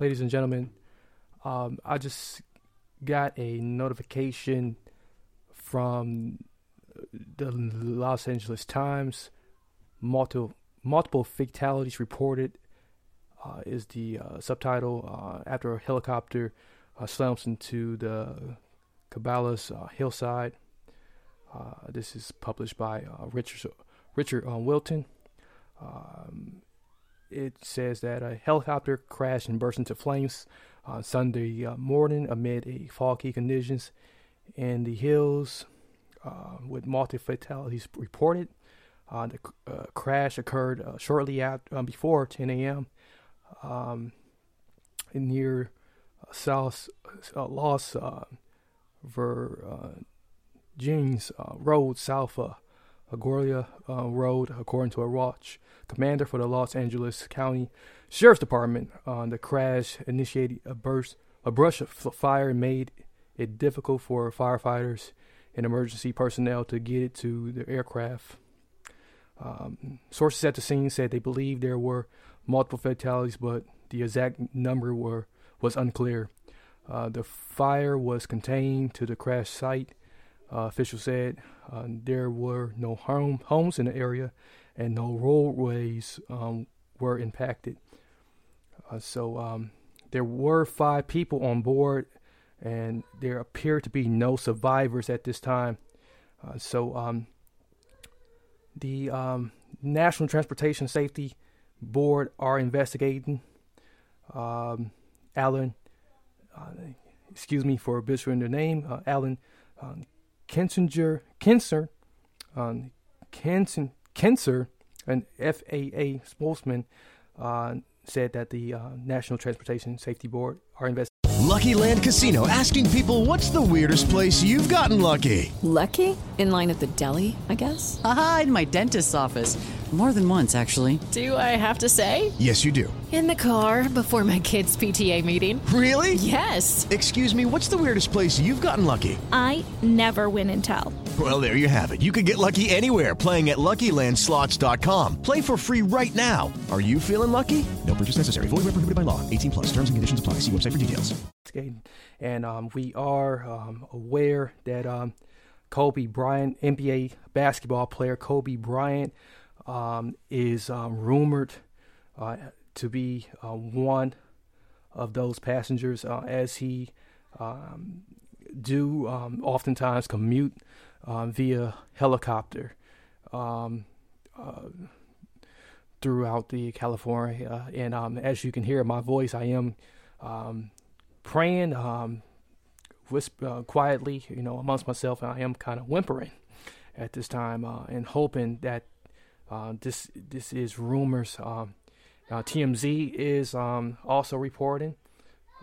Ladies and gentlemen, um, I just got a notification from the Los Angeles Times. Multiple multiple fatalities reported uh, is the uh, subtitle uh, after a helicopter uh, slams into the Caballos uh, hillside. Uh, this is published by Richard Richard Winton. Um, it says that a helicopter crashed and burst into flames on Sunday morning amid a foggy conditions in the hills, with multiple fatalities reported. Uh, the uh, crash occurred uh, shortly after, before 10 a.m um, near uh, South uh, Los uh, uh, Road, South uh, Agoura uh, Road, according to a watch commander for the Los Angeles County Sheriff's Department. Uh, the crash initiated a burst, a brush of fire, made it difficult for firefighters and emergency personnel to get it to the aircraft. Um, sources at the scene said they believe there were multiple fatalities, but the exact number were was unclear. Uh, the fire was contained to the crash site. Uh, officials said uh, there were no home, homes in the area and no roadways um, were impacted. Uh, so um, there were five people on board, and there appear to be no survivors at this time. Uh, so um, the um, National Transportation Safety board are investigating. Um, Alan, uh, excuse me for butchering the name, uh, Alan um, Kinsinger, Kinser, um, Kinsen, Kinser, an FAA spokesman, uh, said that the uh, National Transportation Safety Board are investigating. Lucky Land Casino asking people what's the weirdest place you've gotten lucky? Lucky? In line at the deli, I guess? Aha, in my dentist's office. More than once, actually. Do I have to say? Yes, you do. In the car before my kids' PTA meeting. Really? Yes. Excuse me, what's the weirdest place you've gotten lucky? I never win and tell. Well, there you have it. You can get lucky anywhere playing at LuckyLandSlots.com. Play for free right now. Are you feeling lucky? No purchase necessary. Void where prohibited by law. 18 plus. Terms and conditions apply. See website for details. And um, we are um, aware that um, Kobe Bryant, NBA basketball player Kobe Bryant, um, is um, rumored uh, to be uh, one of those passengers uh, as he um, do um, oftentimes commute um, via helicopter um, uh, throughout the California. and as you can hear my voice, I am praying whisper, uh, quietly, you know, amongst myself. And I am kind of whimpering at this time uh, and hoping that uh, this this is rumors. Um, uh, TMZ is um, also reporting.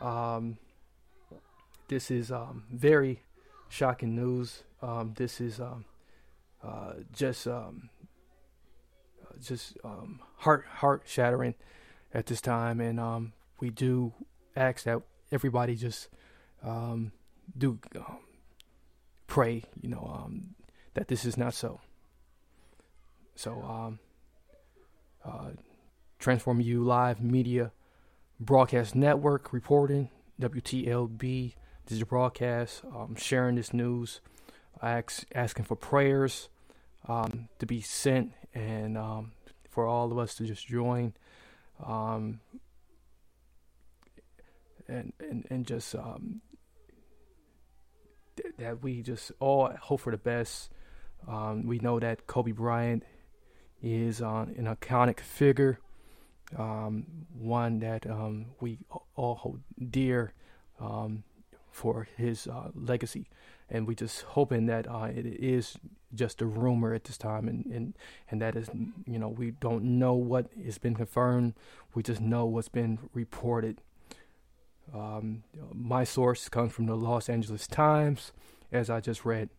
Um, this is um, very shocking news. Um, this is um, uh, just just heart heart shattering at this time, and we do ask that everybody just do pray, you know, that this is not so. So, um, uh, Transform U Live Media Broadcast Network reporting, WTLB digital broadcast, um, sharing this news, ask, asking for prayers um, to be sent and um, for all of us to just join um, and, and, and just um, th- that we just all hope for the best. Um, we know that Kobe Bryant is uh, an iconic figure, um, one that um, we all hold dear um, for his uh, legacy. And we just hoping that uh, it is just a rumor at this time, and, and, and that is, you know, we don't know what has been confirmed. We just know what's been reported. Um, my source comes from the Los Angeles Times, as I just read.